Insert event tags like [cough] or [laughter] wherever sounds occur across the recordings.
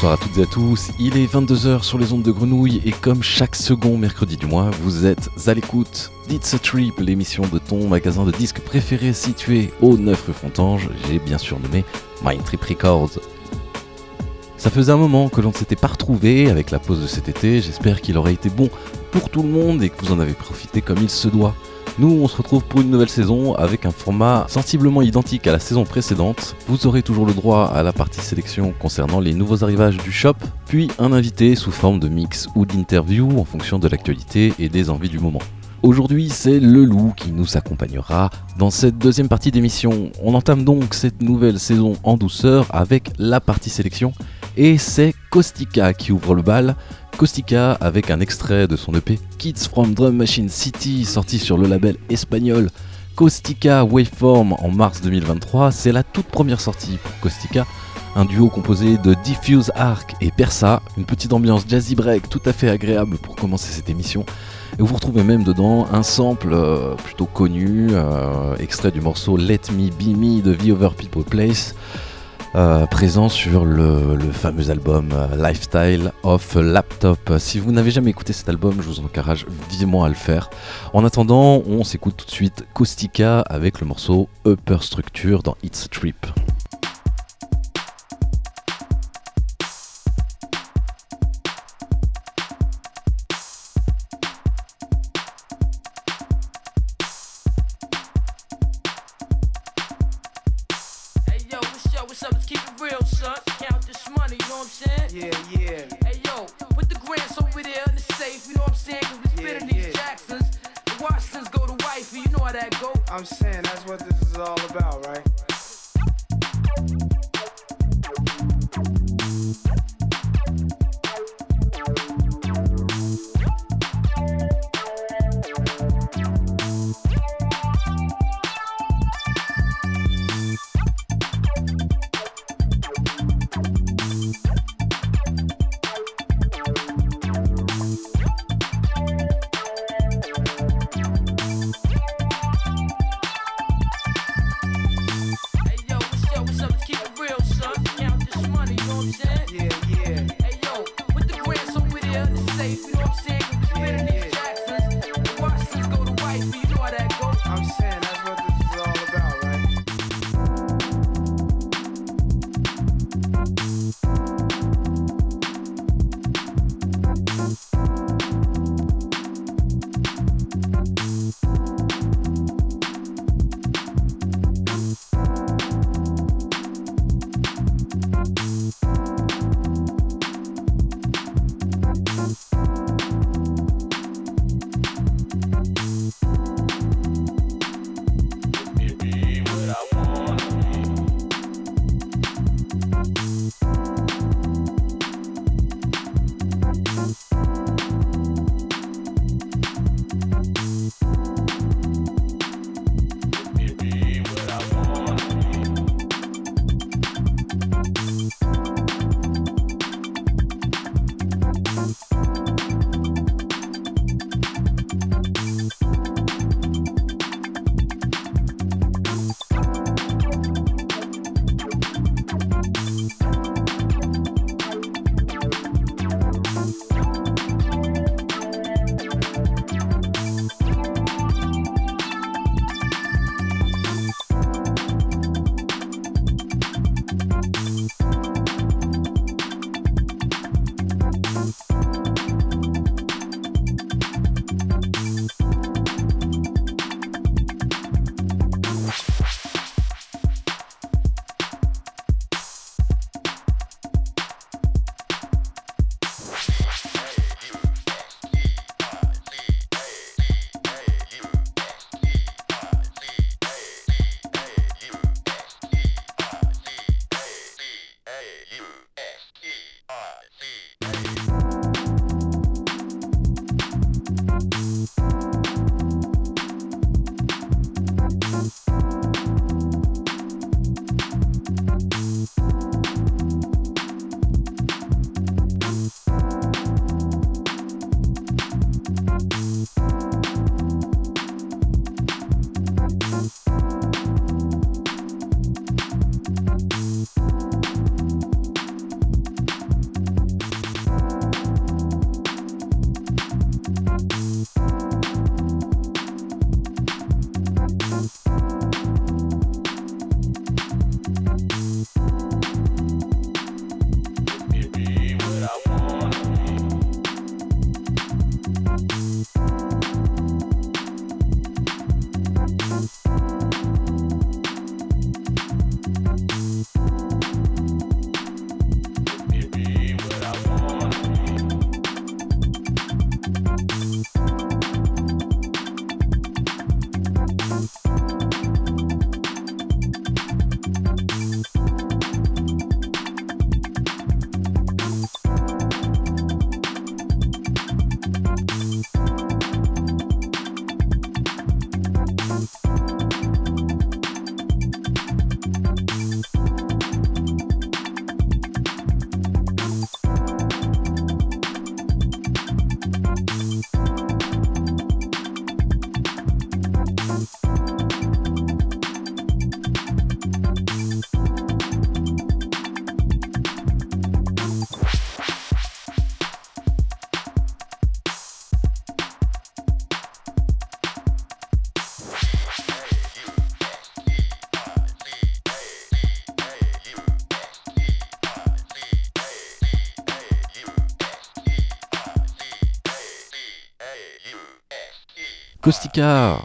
bonsoir à toutes et à tous. Il est 22h sur les ondes de grenouille et comme chaque second mercredi du mois, vous êtes à l'écoute d'It's a Trip, l'émission de ton magasin de disques préféré situé au 9 rue Fontange. J'ai bien sûr nommé Mind Trip Records. Ça faisait un moment que l'on ne s'était pas retrouvé avec la pause de cet été. J'espère qu'il aurait été bon pour tout le monde et que vous en avez profité comme il se doit. Nous, on se retrouve pour une nouvelle saison avec un format sensiblement identique à la saison précédente. Vous aurez toujours le droit à la partie sélection concernant les nouveaux arrivages du shop, puis un invité sous forme de mix ou d'interview en fonction de l'actualité et des envies du moment. Aujourd'hui, c'est le loup qui nous accompagnera dans cette deuxième partie d'émission. On entame donc cette nouvelle saison en douceur avec la partie sélection et c'est Kostika qui ouvre le bal. Kostika avec un extrait de son EP Kids from Drum Machine City sorti sur le label espagnol Kostika Waveform en mars 2023. C'est la toute première sortie pour Kostika, un duo composé de Diffuse Arc et Persa, une petite ambiance jazzy break tout à fait agréable pour commencer cette émission. Et vous retrouvez même dedans un sample euh, plutôt connu, euh, extrait du morceau Let Me Be Me de The Over People Place. Euh, présent sur le, fameux album euh, Lifestyle of Laptop. Si vous n'avez jamais écouté cet album, je vous encourage vivement à le faire. En attendant, on s'écoute tout de suite Caustica avec le morceau Upper Structure dans It's Trip. Caustica,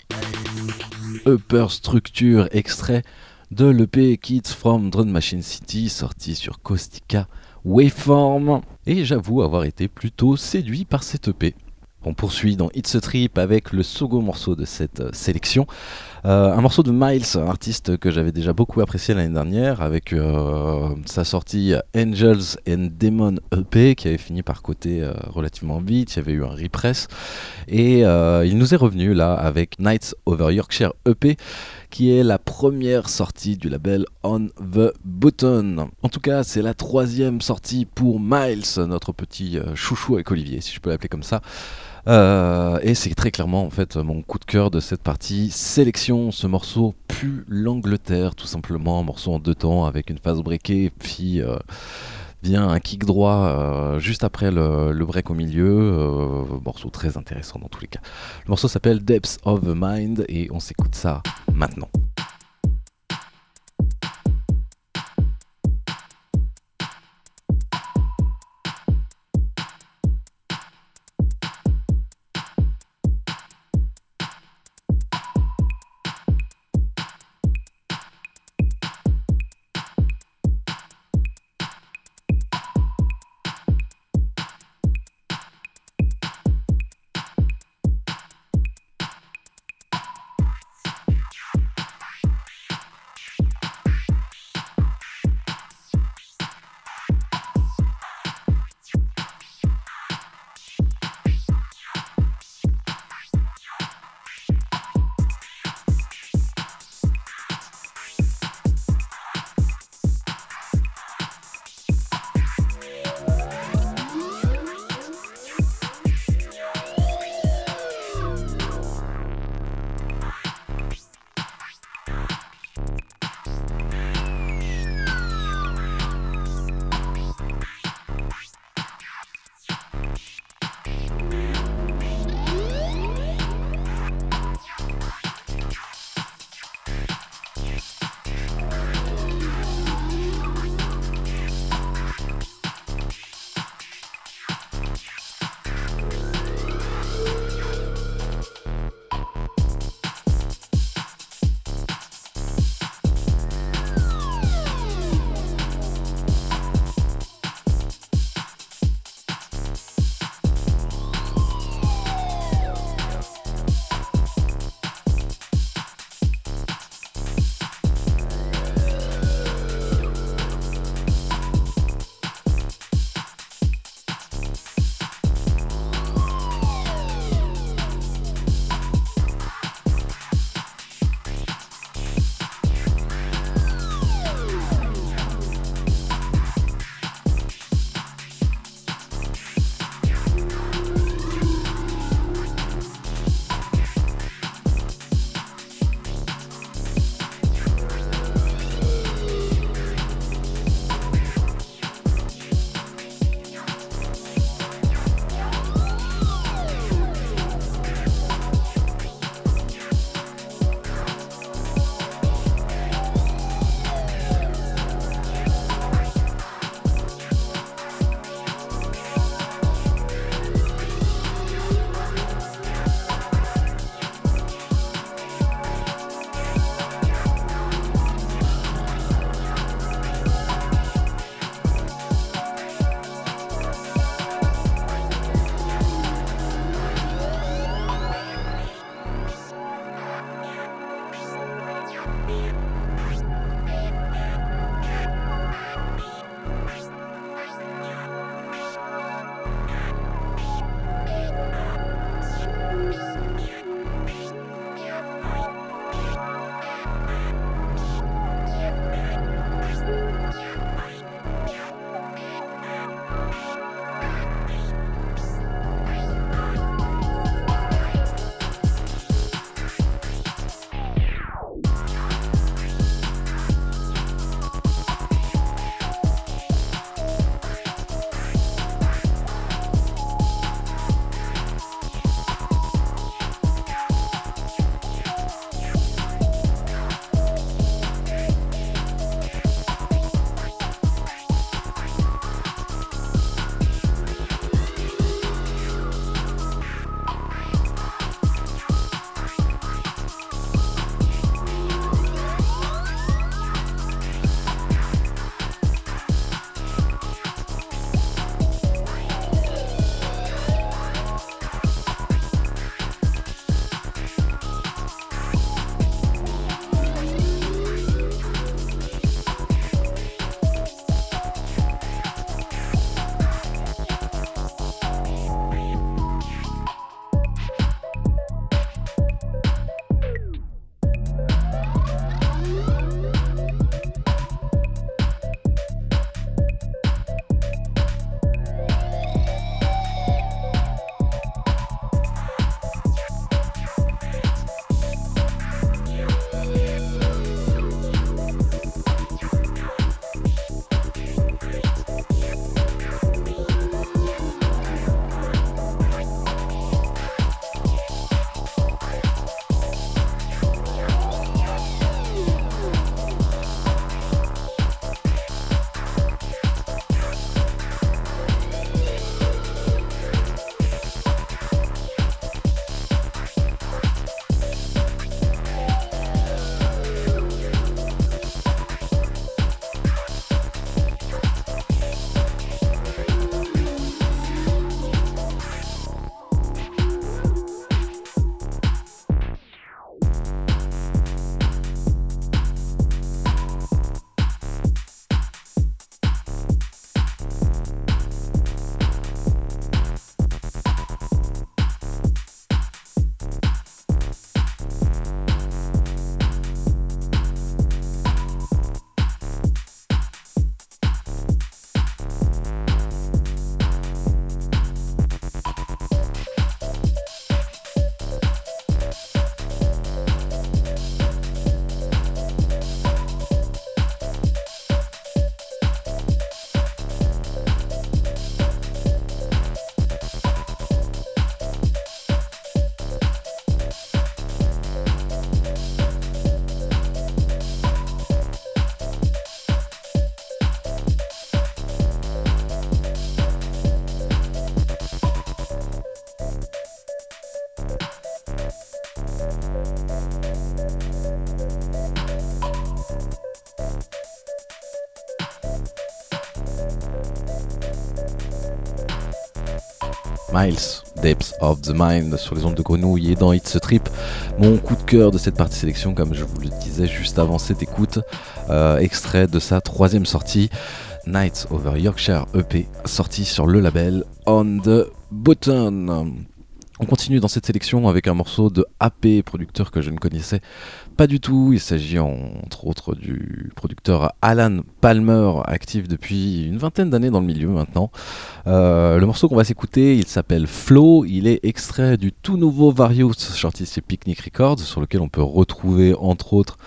Upper Structure, extrait de l'EP Kids from Drone Machine City, sorti sur Caustica Waveform. Et j'avoue avoir été plutôt séduit par cette EP. On poursuit dans It's a Trip avec le second morceau de cette euh, sélection. Euh, un morceau de Miles, un artiste que j'avais déjà beaucoup apprécié l'année dernière, avec euh, sa sortie Angels and Demon EP, qui avait fini par côté relativement vite. Il y avait eu un repress. Et il nous est revenu là avec Nights Over Yorkshire EP, qui est la première sortie du label On the Button. En tout cas, c'est la troisième sortie pour Miles, notre petit chouchou avec Olivier, si je peux l'appeler comme ça. Euh, et c'est très clairement en fait mon coup de cœur de cette partie sélection. Ce morceau pue l'Angleterre tout simplement, un morceau en deux temps avec une phase breakée, puis euh, vient un kick droit euh, juste après le, break au milieu. morceau très intéressant dans tous les cas. Le morceau s'appelle Depths of the Mind et on s'écoute ça maintenant. Miles, Depths of the Mind sur les ondes de grenouille et dans It's a Trip. Mon coup de cœur de cette partie sélection, comme je vous le disais juste avant cette écoute, euh, extrait de sa troisième sortie. Nights Over Yorkshire EP, sorti sur le label On the Button. On continue dans cette sélection avec un morceau de AP, producteur que je ne connaissais pas du tout. Il s'agit entre autres du producteur Alan Palmer, actif depuis une vingtaine d'années dans le milieu maintenant. Euh, le morceau qu'on va s'écouter, il s'appelle Flow. Il est extrait du tout nouveau Various sorti chez Picnic Records, sur lequel on peut retrouver entre autres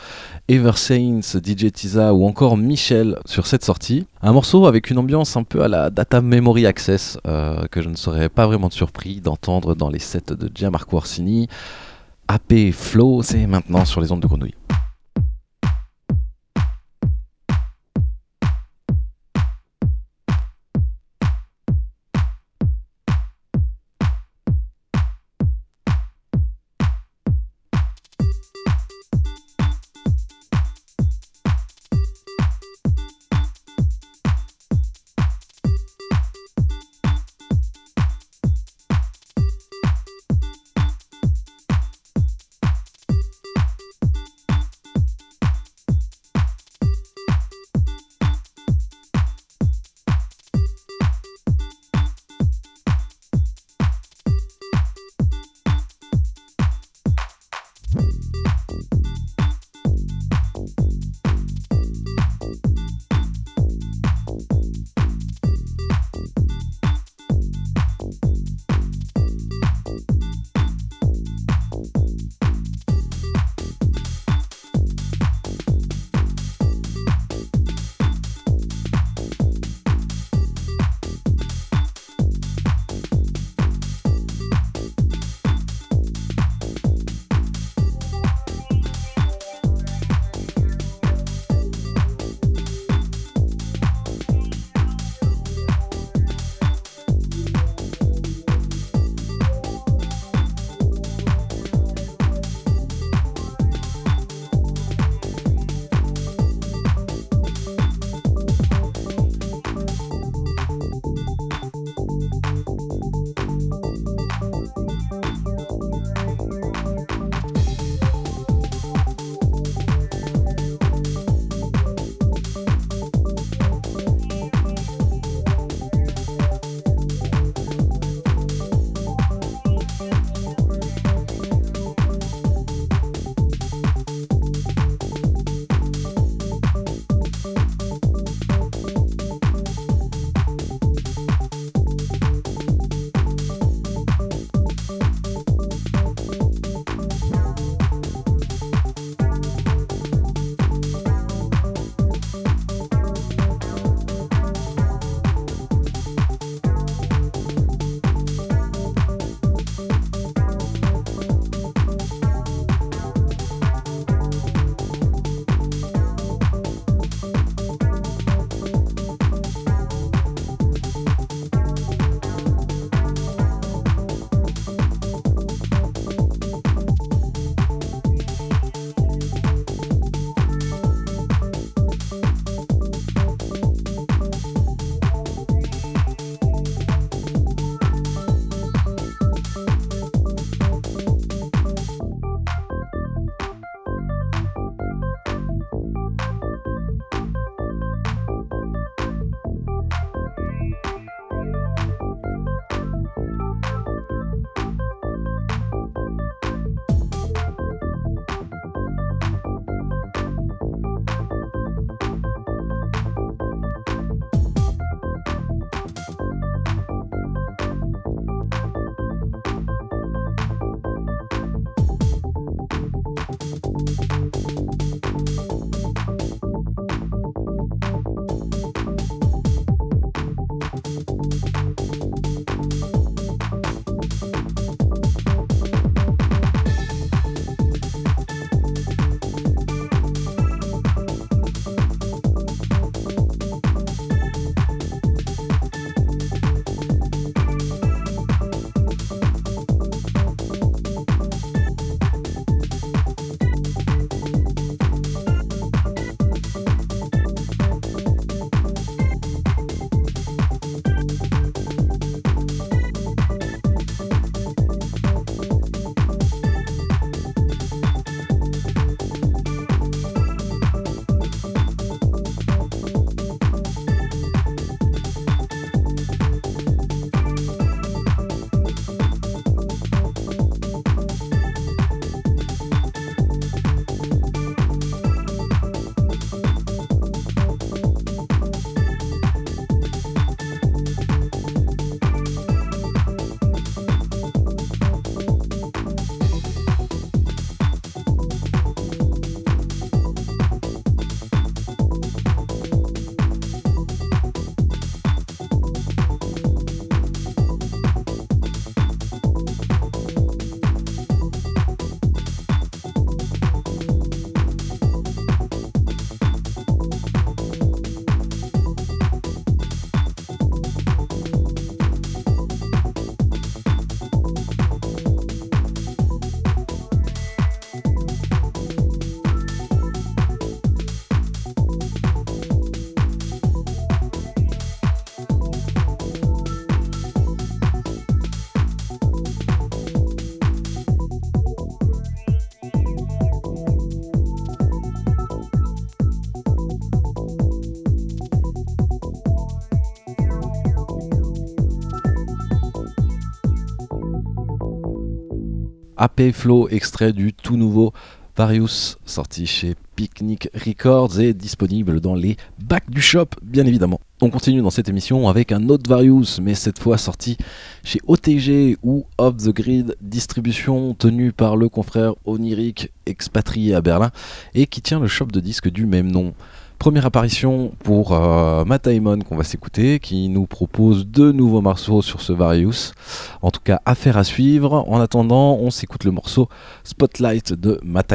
Ever Saints, DJ Tiza ou encore Michel sur cette sortie. Un morceau avec une ambiance un peu à la Data Memory Access euh, que je ne serais pas vraiment surpris d'entendre dans les sets de Gianmarco Orsini. AP Flow, c'est maintenant sur les ondes de grenouille. AP extrait du tout nouveau Various, sorti chez Picnic Records et disponible dans les bacs du shop, bien évidemment. On continue dans cette émission avec un autre Various, mais cette fois sorti chez OTG ou Off the Grid Distribution, tenu par le confrère Oniric, expatrié à Berlin, et qui tient le shop de disques du même nom. Première apparition pour euh, Matt Damon qu'on va s'écouter, qui nous propose deux nouveaux morceaux sur ce Various. En tout cas, affaire à suivre. En attendant, on s'écoute le morceau Spotlight de Matt.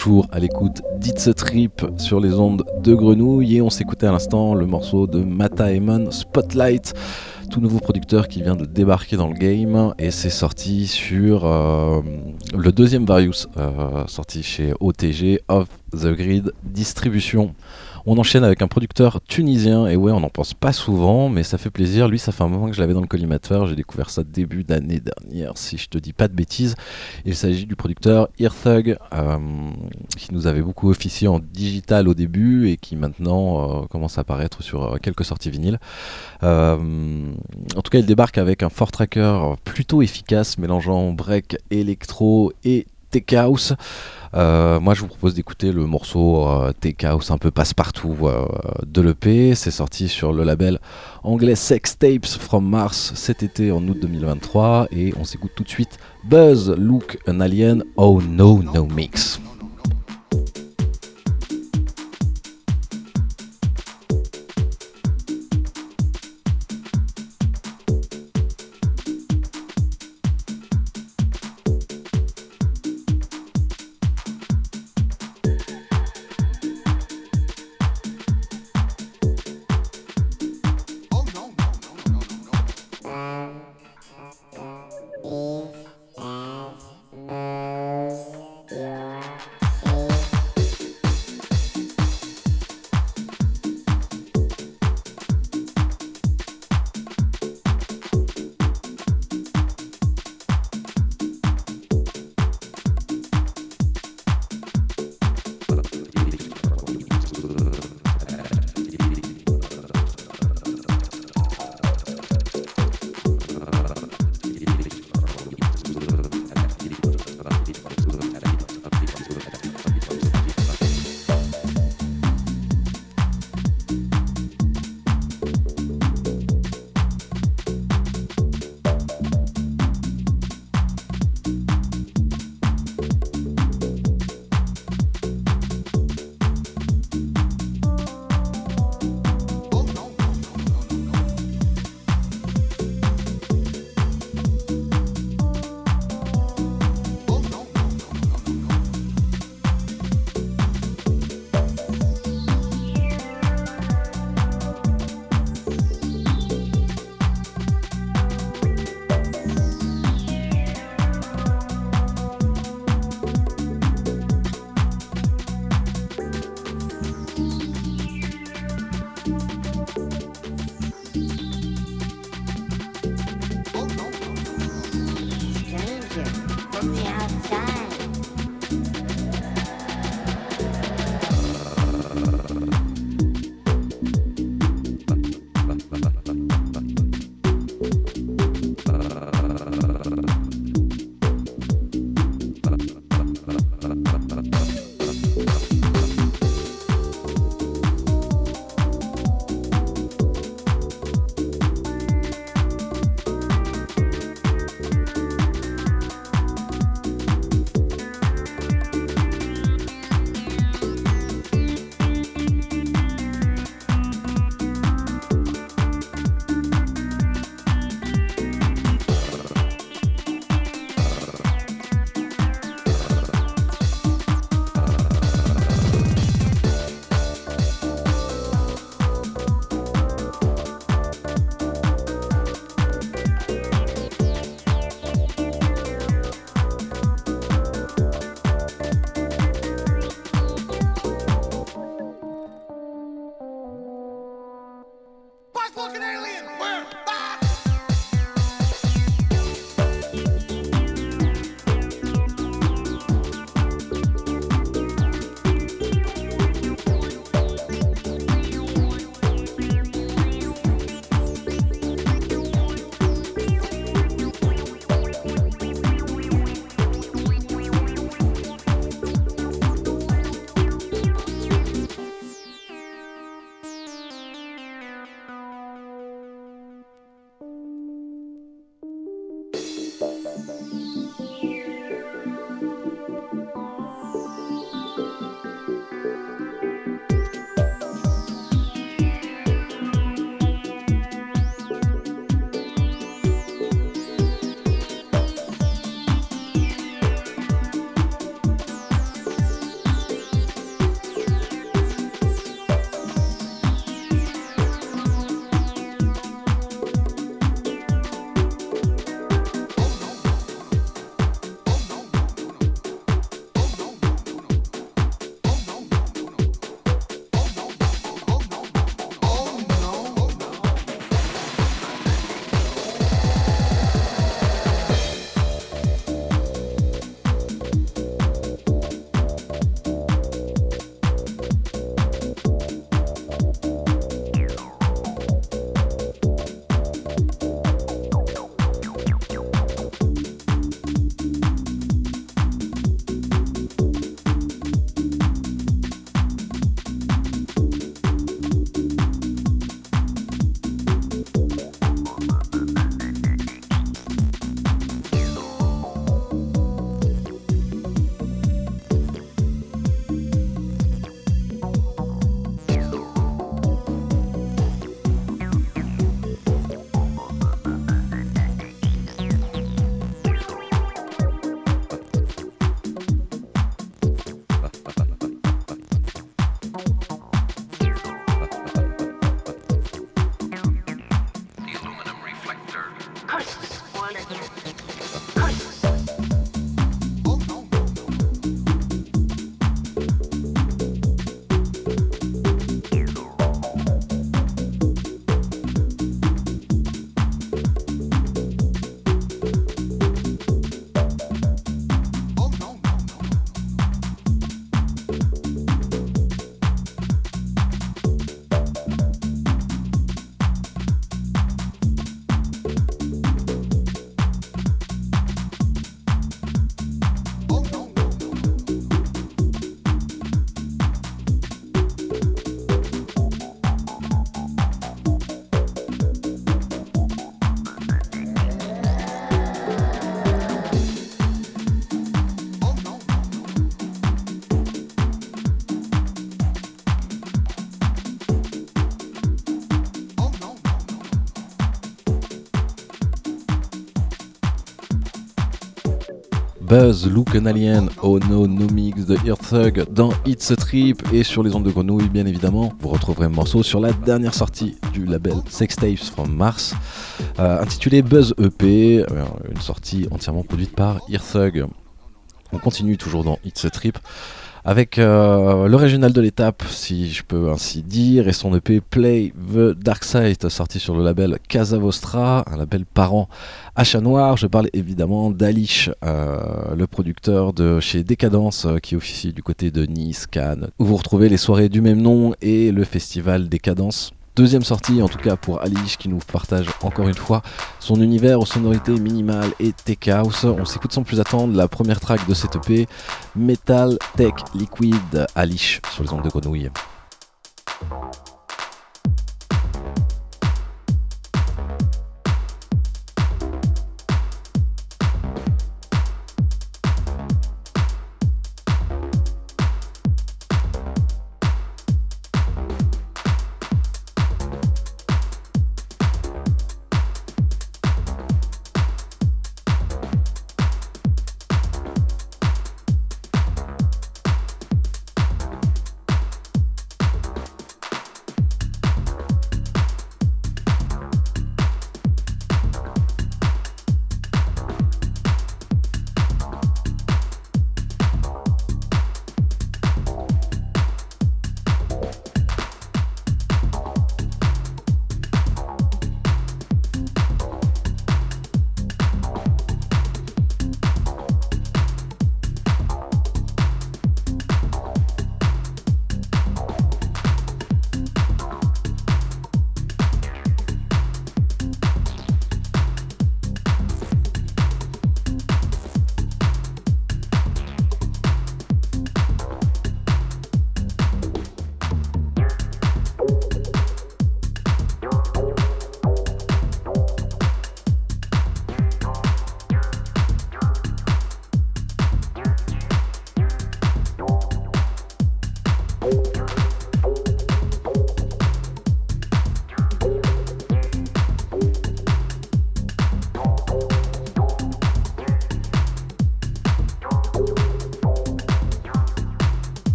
Toujours à l'écoute d'It's a Trip sur les ondes de Grenouille et on s'écoutait à l'instant le morceau de Mata Emon Spotlight, tout nouveau producteur qui vient de débarquer dans le game et c'est sorti sur euh, le deuxième Various, euh, sorti chez OTG Off the Grid Distribution. On enchaîne avec un producteur tunisien, et ouais, on n'en pense pas souvent, mais ça fait plaisir. Lui, ça fait un moment que je l'avais dans le collimateur. J'ai découvert ça début d'année dernière, si je te dis pas de bêtises. Il s'agit du producteur Earthug, euh, qui nous avait beaucoup officié en digital au début et qui maintenant euh, commence à apparaître sur euh, quelques sorties vinyles. en tout cas, il débarque avec un Fort Tracker plutôt efficace, mélangeant break, électro et tech house. Euh, moi, je vous propose d'écouter le morceau euh, Take House un peu passe-partout euh, de l'EP. C'est sorti sur le label anglais Sex Tapes from Mars cet été en août 2023. Et on s'écoute tout de suite Buzz Look an Alien Oh No No Mix. Buzz, Look an Alien, Oh No Mix de Earthug dans It's a Trip et sur les ondes de grenouille bien évidemment. Vous retrouverez un morceau sur la dernière sortie du label Sex Tapes from Mars euh, intitulé Buzz EP, euh, une sortie entièrement produite par Earthug. On continue toujours dans It's a Trip avec euh, le régional de l'étape, si je peux ainsi dire, et son EP Play the Dark Side, sorti sur le label Casa Vostra, un label parent à chat noir. Je parle évidemment d'Alish, euh, le producteur de chez Décadence, euh, qui officie du côté de Nice, Cannes, où vous retrouvez les soirées du même nom et le festival Décadence. Deuxième sortie, en tout cas pour Alish, qui nous partage encore une fois son univers aux sonorités minimales et tech house. On s'écoute sans plus attendre la première track de cette EP, Metal Tech Liquid Alish sur les ondes de grenouille.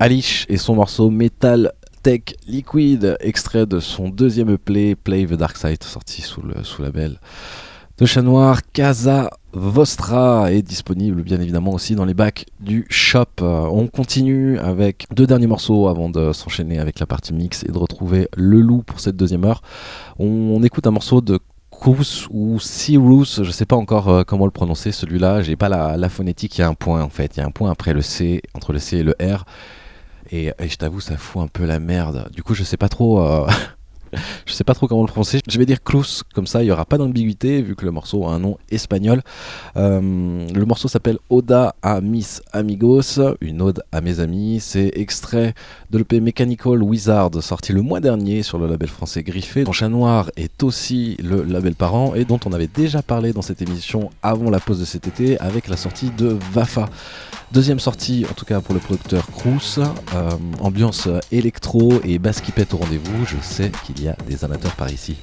Alish et son morceau Metal Tech Liquid, extrait de son deuxième EP Play the Dark Side, sorti sous le sous label de Chat Noir. Casa Vostra est disponible bien évidemment aussi dans les bacs du shop. on continue avec deux derniers morceaux avant de s'enchaîner avec la partie mix et de retrouver le loup pour cette deuxième heure. On, écoute un morceau de Cruz ou Cyrus, je sais pas encore euh, comment le prononcer celui-là, j'ai pas la, la, phonétique, il y a un point en fait, il y a un point après le C, entre le C et le R. Et, je t'avoue, ça fout un peu la merde. Du coup, je sais pas trop. Euh, [laughs] je sais pas trop comment le prononcer. Je vais dire Klaus, comme ça il n'y aura pas d'ambiguïté vu que le morceau a un nom espagnol. Euh, le morceau s'appelle Oda a mis amigos, une ode à mes amis. C'est extrait de l'EP Mechanical Wizard sorti le mois dernier sur le label français Griffé. Ton chat noir est aussi le label parent et dont on avait déjà parlé dans cette émission avant la pause de cet été avec la sortie de Vafa. Deuxième sortie, en tout cas pour le producteur Cruz, euh, ambiance électro et basse qui pète au rendez-vous. Je sais qu'il y a des amateurs par ici.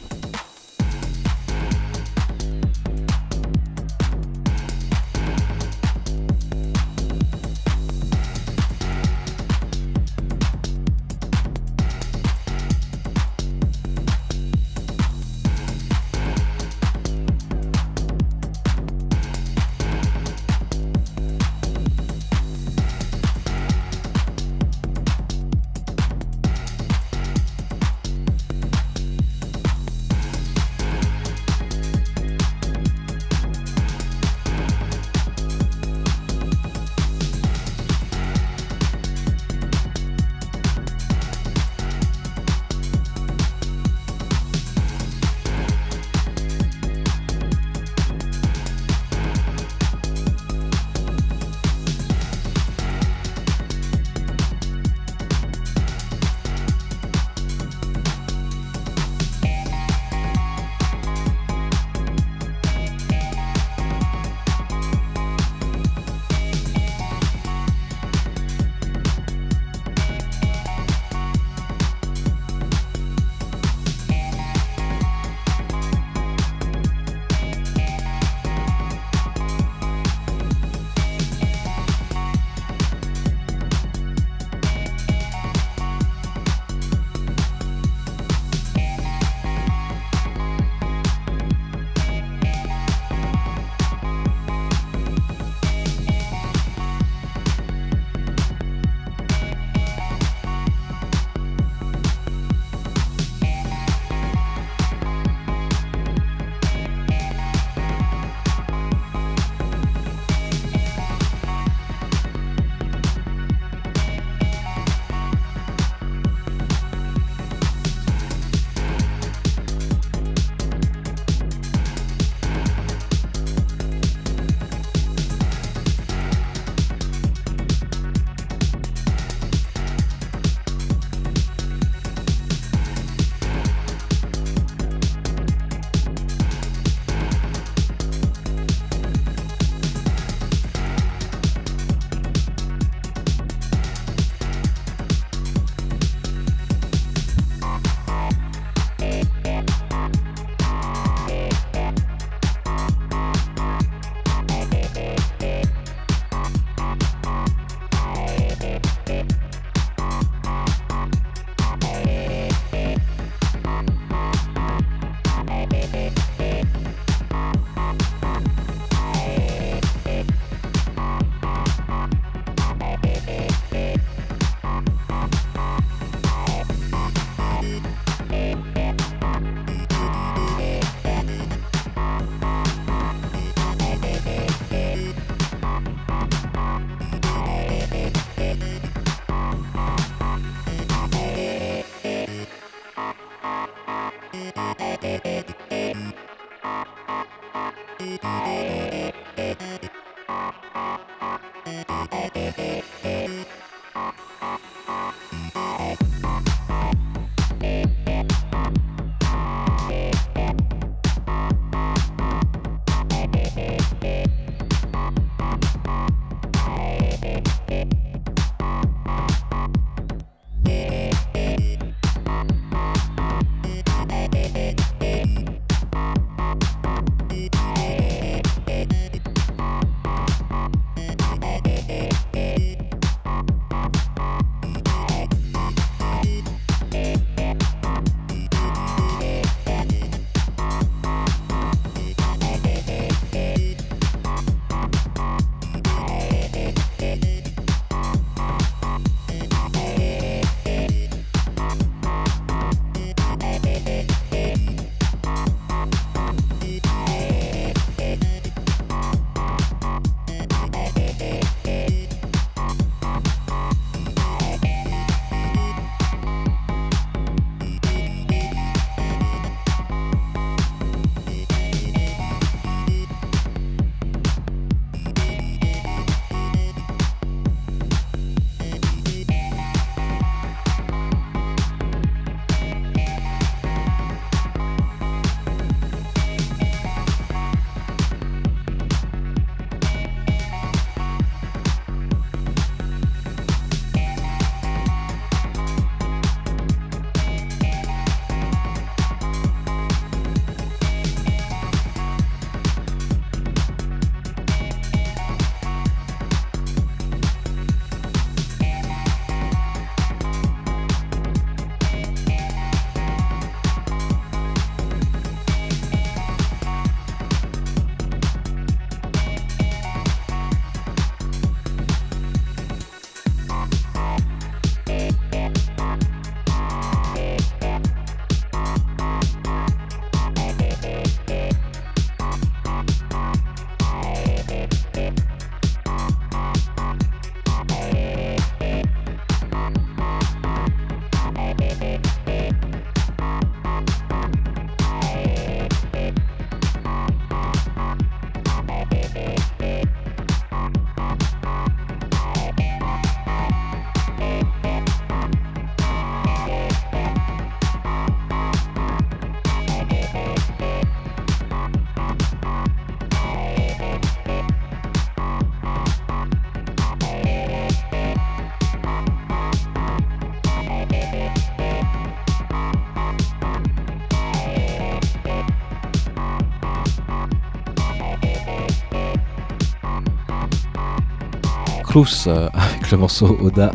Euh, [laughs] avec le morceau Oda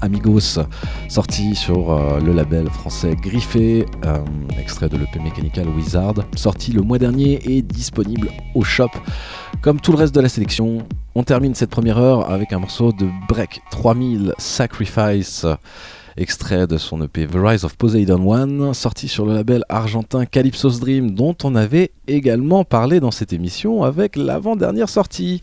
Amigos, sorti sur euh, le label français Griffé, euh, extrait de l'EP Mechanical Wizard, sorti le mois dernier et disponible au shop. Comme tout le reste de la sélection, on termine cette première heure avec un morceau de Break 3000 Sacrifice extrait de son EP The Rise of Poseidon One, sorti sur le label argentin Calypso's Dream, dont on avait également parlé dans cette émission avec l'avant-dernière sortie.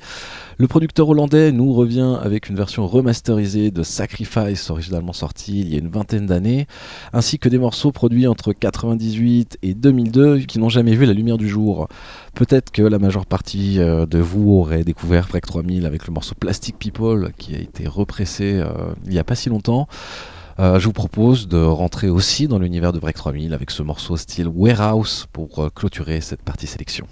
Le producteur hollandais nous revient avec une version remasterisée de Sacrifice, originalement sortie il y a une vingtaine d'années, ainsi que des morceaux produits entre 1998 et 2002 qui n'ont jamais vu la lumière du jour. Peut-être que la majeure partie euh, de vous aurait découvert Break 3000 avec le morceau Plastic People qui a été repressé euh, il n'y a pas si longtemps. Euh, je vous propose de rentrer aussi dans l'univers de Break 3000 avec ce morceau style Warehouse pour euh, clôturer cette partie sélection.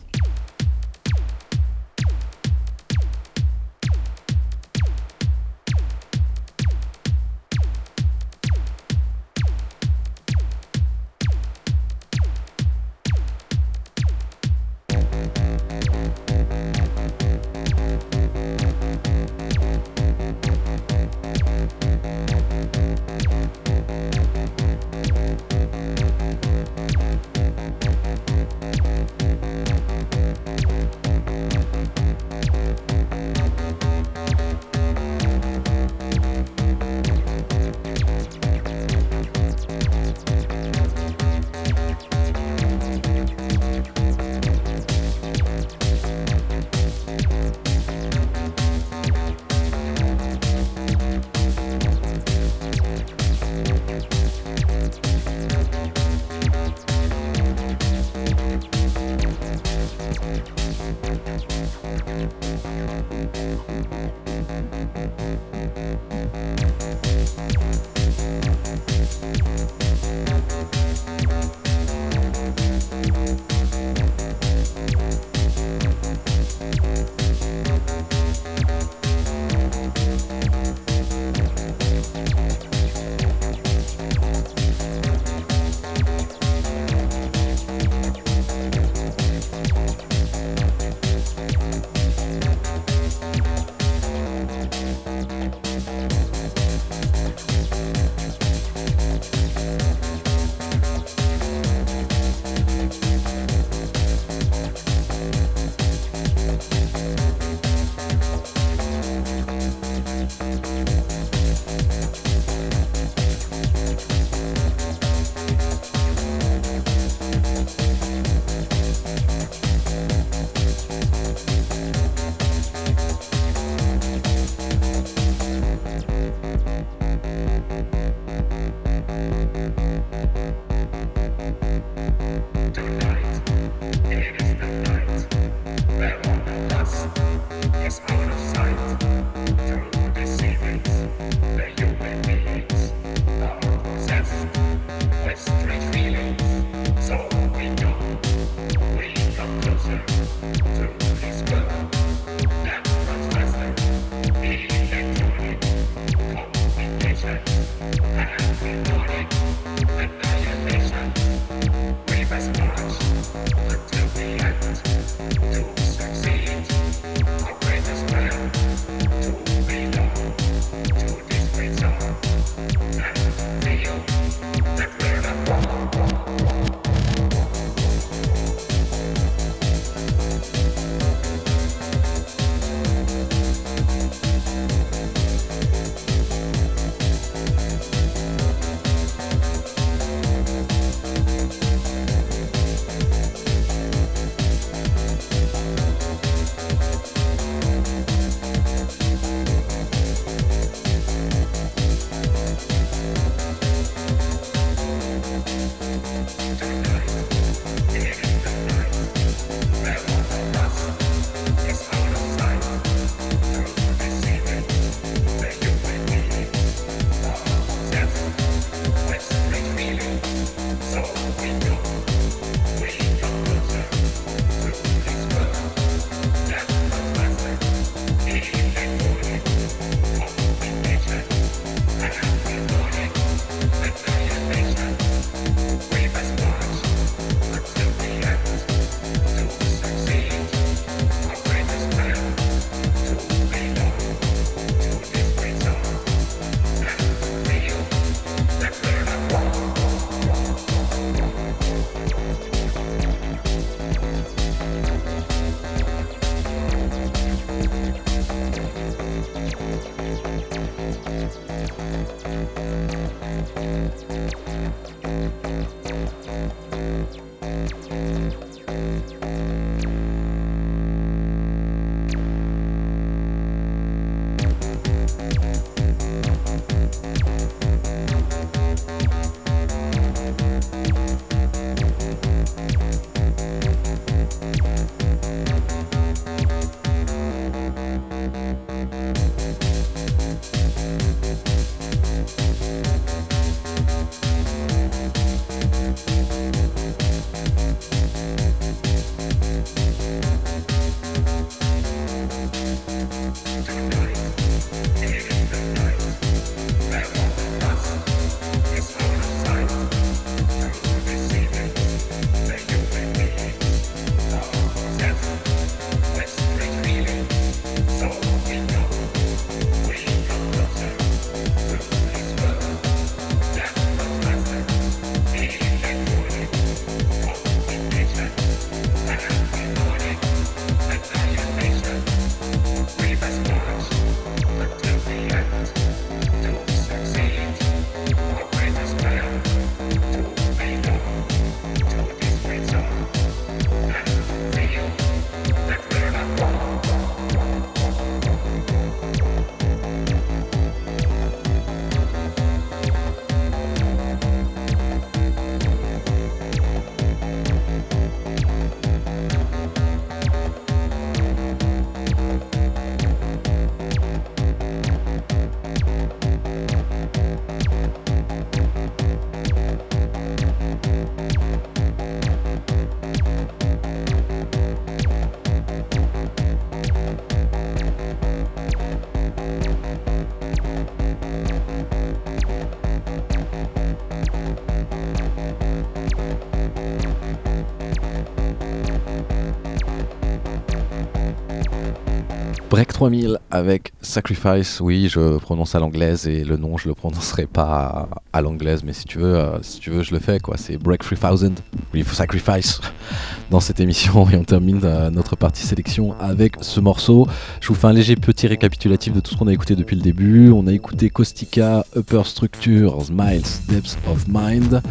3000 avec Sacrifice, oui, je prononce à l'anglaise et le nom je le prononcerai pas à, l'anglaise, mais si tu veux, euh, si tu veux, je le fais quoi. C'est Break 3000, oui, Sacrifice [laughs] dans cette émission et on termine euh, notre partie sélection avec ce morceau. Je vous fais un léger petit récapitulatif de tout ce qu'on a écouté depuis le début. On a écouté Caustica, Upper Structure, Smiles, Depths of Mind,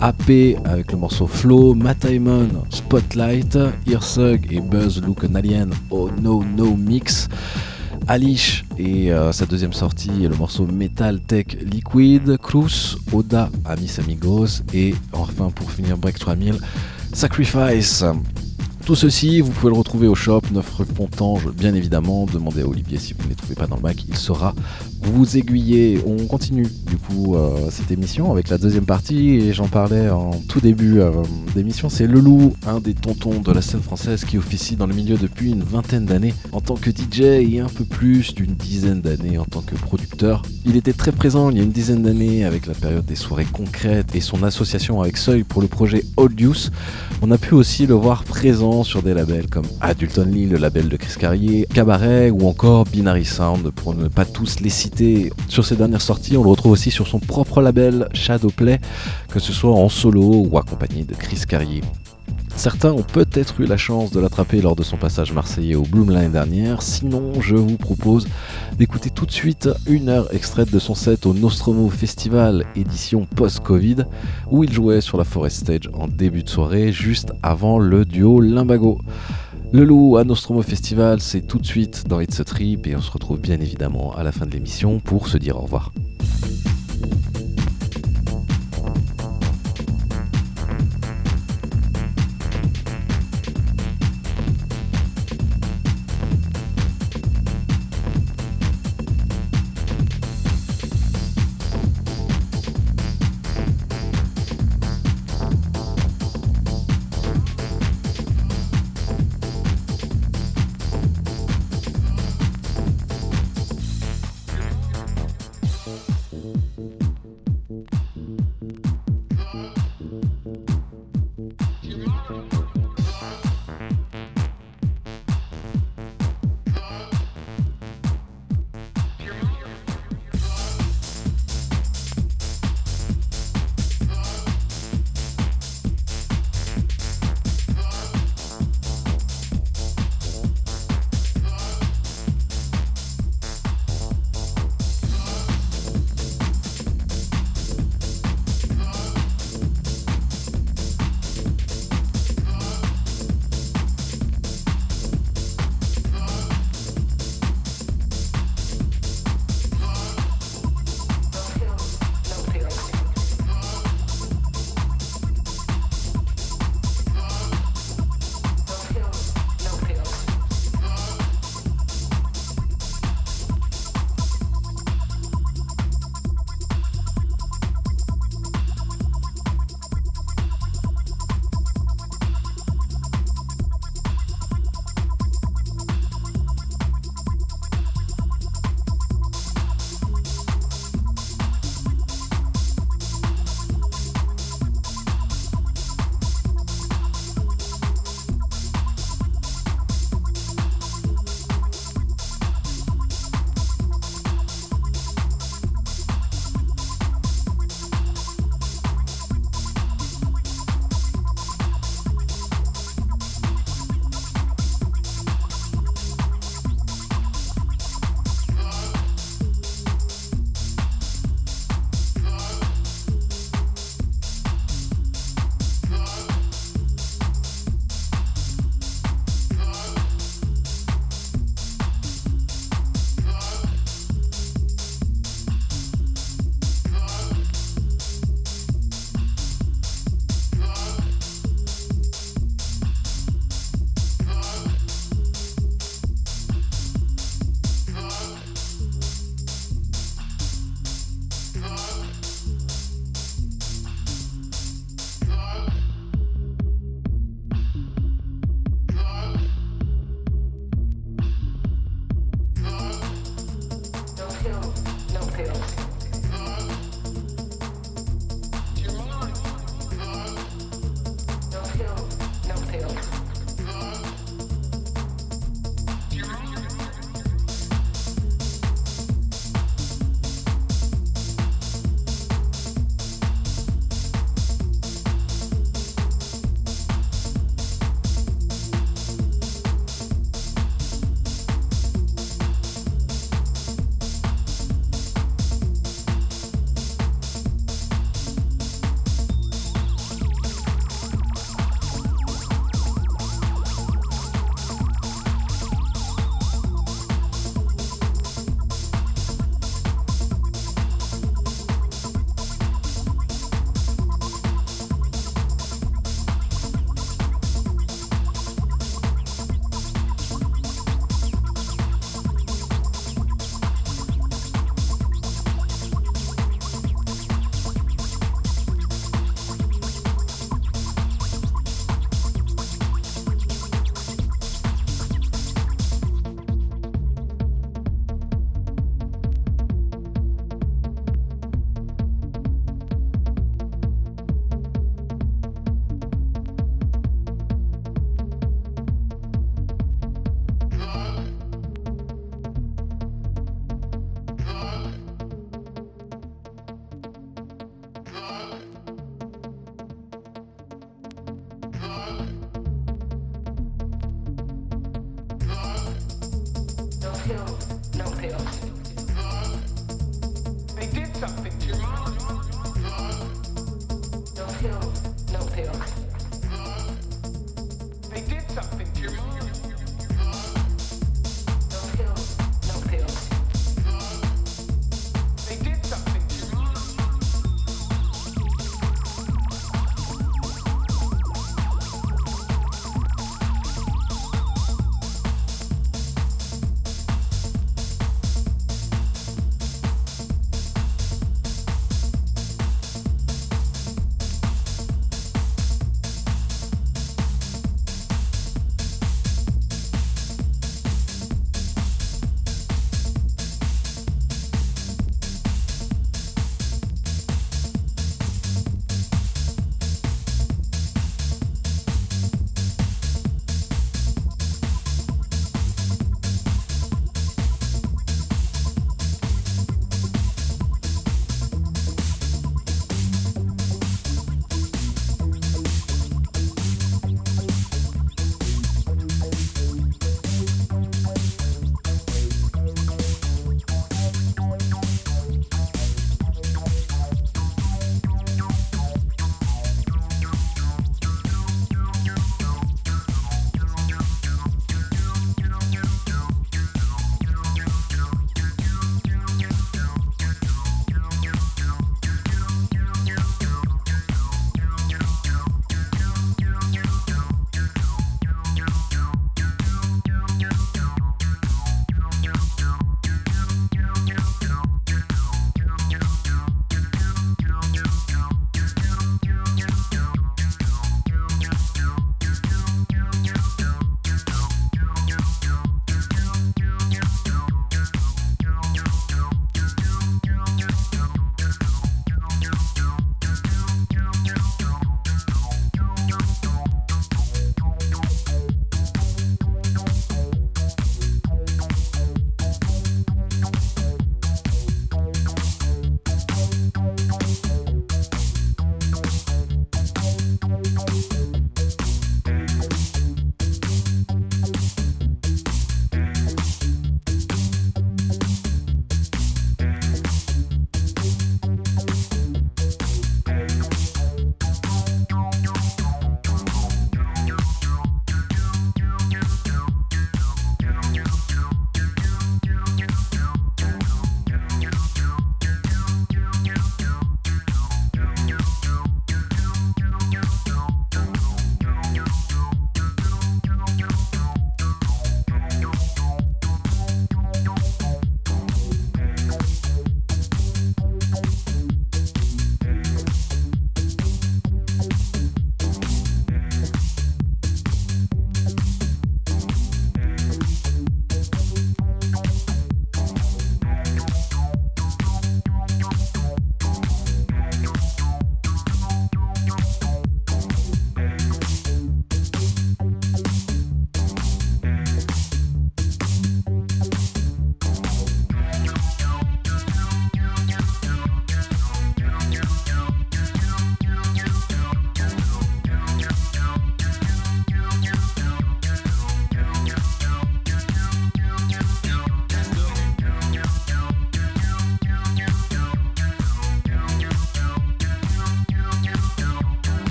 AP avec le morceau Flow, Matt Spotlight, Earsug et Buzz Look an Alien, Oh No No Mix. Alish et euh, sa deuxième sortie le morceau Metal Tech Liquid, Cruz, Oda, Amis Amigos et enfin pour finir Break 3000, Sacrifice. Tout ceci, vous pouvez le retrouver au shop 9 rue Pontange, bien évidemment. Demandez à Olivier si vous ne les trouvez pas dans le bac, il sera vous aiguiller. On continue du coup euh, cette émission avec la deuxième partie et j'en parlais en tout début euh, d'émission. C'est Le Loup, un des tontons de la scène française qui officie dans le milieu depuis une vingtaine d'années en tant que DJ et un peu plus d'une dizaine d'années en tant que producteur. Il était très présent il y a une dizaine d'années avec la période des soirées concrètes et son association avec Seuil pour le projet Old Use. On a pu aussi le voir présent sur des labels comme Adult Only, le label de Chris Carrier, Cabaret ou encore Binary Sound pour ne pas tous les citer sur ses dernières sorties. On le retrouve aussi sur son propre label Shadowplay, que ce soit en solo ou accompagné de Chris Carrier. Certains ont peut-être eu la chance de l'attraper lors de son passage marseillais au Bloom l'année dernière, sinon je vous propose d'écouter tout de suite une heure extraite de son set au Nostromo Festival édition post-Covid, où il jouait sur la Forest Stage en début de soirée, juste avant le duo Limbago. Le loup à Nostromo Festival, c'est tout de suite dans It's a Trip et on se retrouve bien évidemment à la fin de l'émission pour se dire au revoir.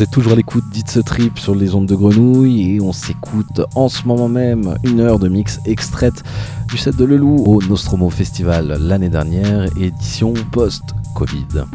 Vous êtes toujours à l'écoute d'It's Trip sur les ondes de grenouille et on s'écoute en ce moment même une heure de mix extraite du set de Lelou au Nostromo Festival l'année dernière, édition post-Covid.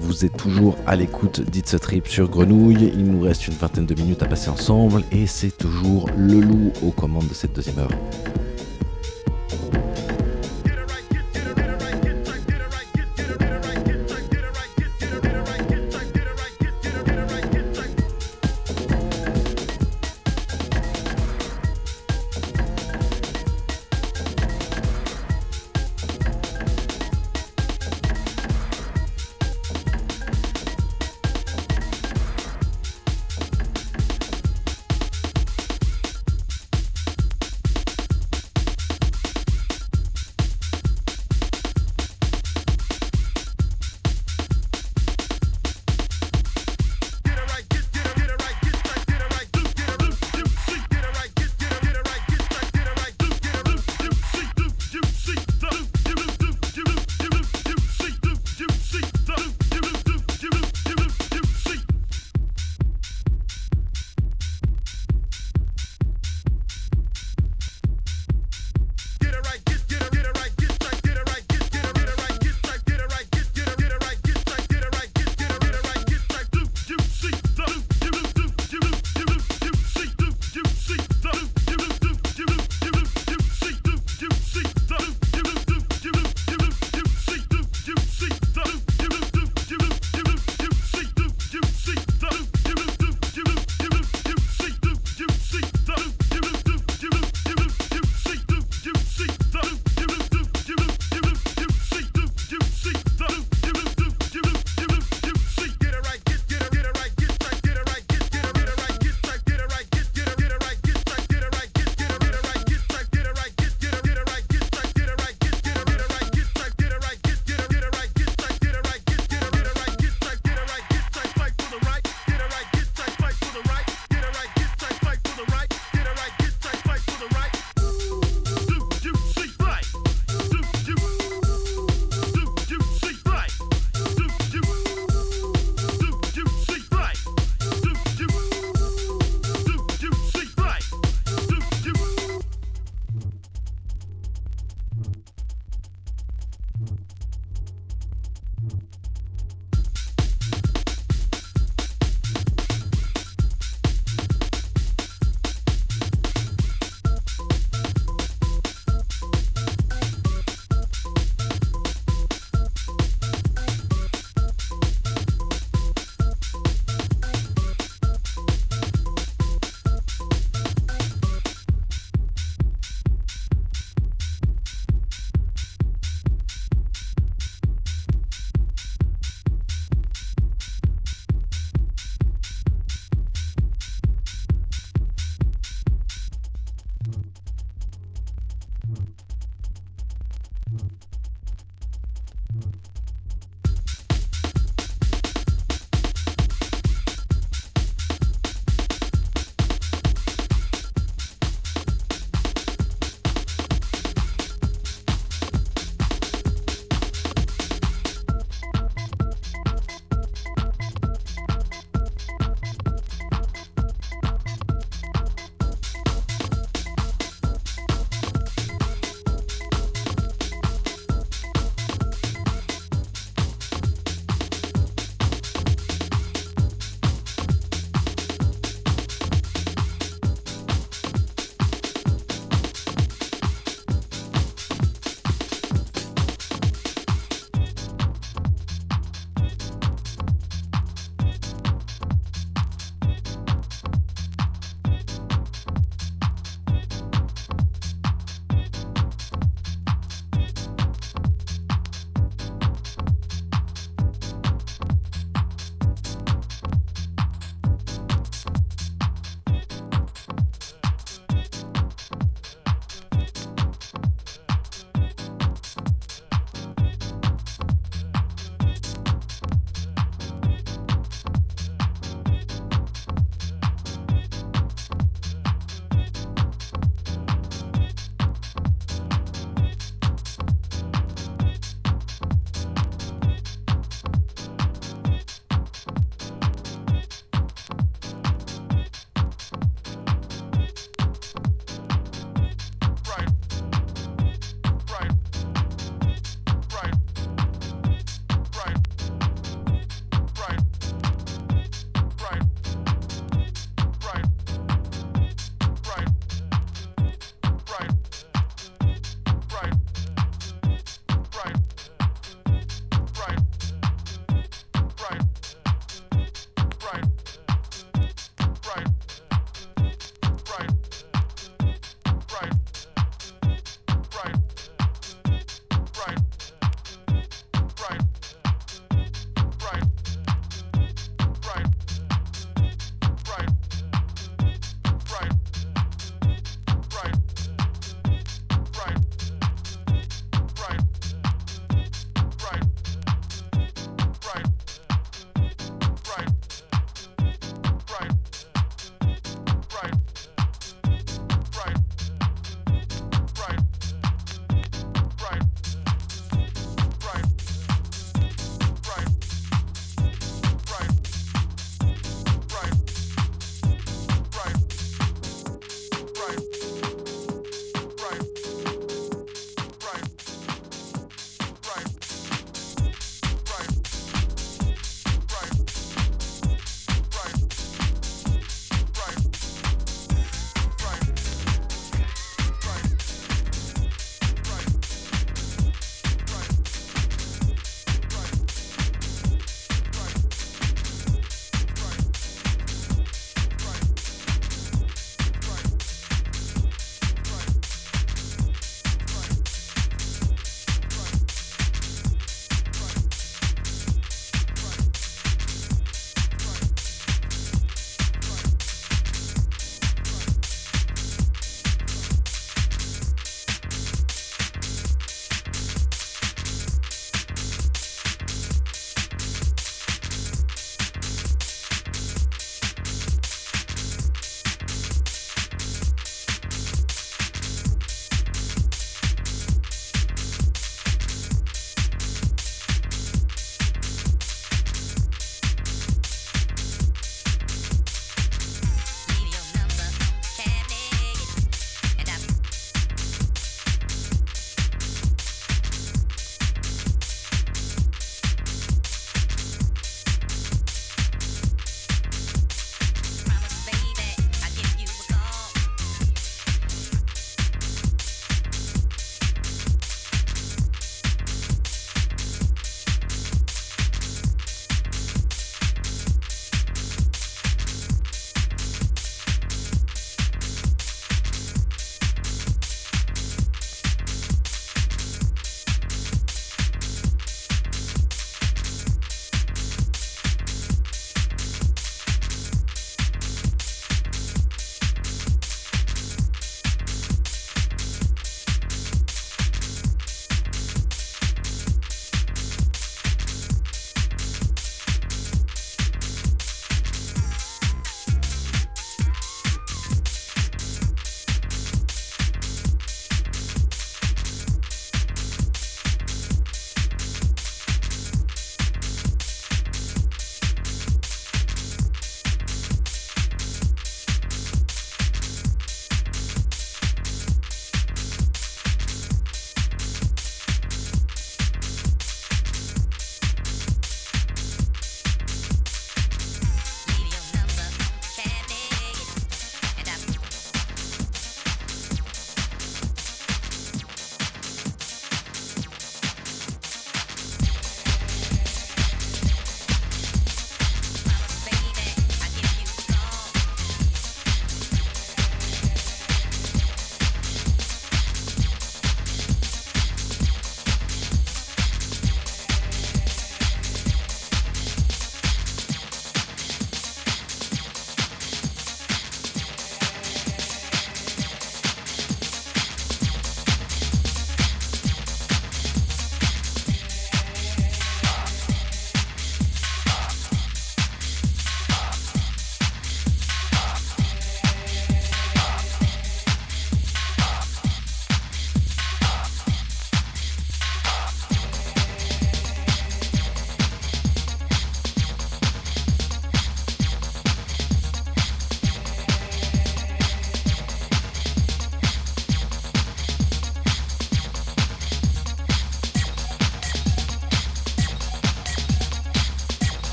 Vous êtes toujours à l'écoute d'It's Trip sur Grenouille. Il nous reste une vingtaine de minutes à passer ensemble et c'est toujours le loup aux commandes de cette deuxième heure.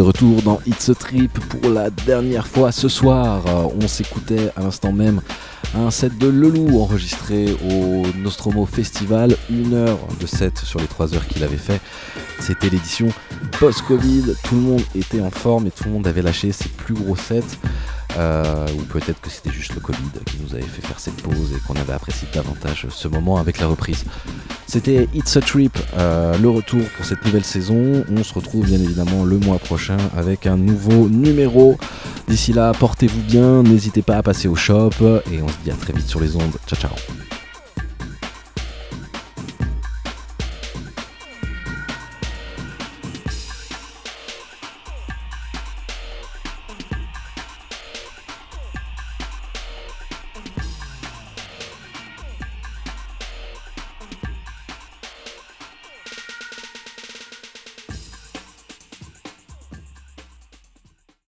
Retour dans It's a Trip pour la dernière fois ce soir. On s'écoutait à l'instant même un set de Lelou enregistré au Nostromo Festival. Une heure de set sur les trois heures qu'il avait fait. C'était l'édition post-Covid. Tout le monde était en forme et tout le monde avait lâché ses plus gros sets. Euh, ou peut-être que c'était juste le Covid qui nous avait fait faire cette pause et qu'on avait apprécié davantage ce moment avec la reprise. C'était It's a Trip, euh, le retour pour cette nouvelle saison. On se retrouve bien évidemment le mois prochain avec un nouveau numéro. D'ici là, portez-vous bien, n'hésitez pas à passer au shop et on se dit à très vite sur les ondes. Ciao ciao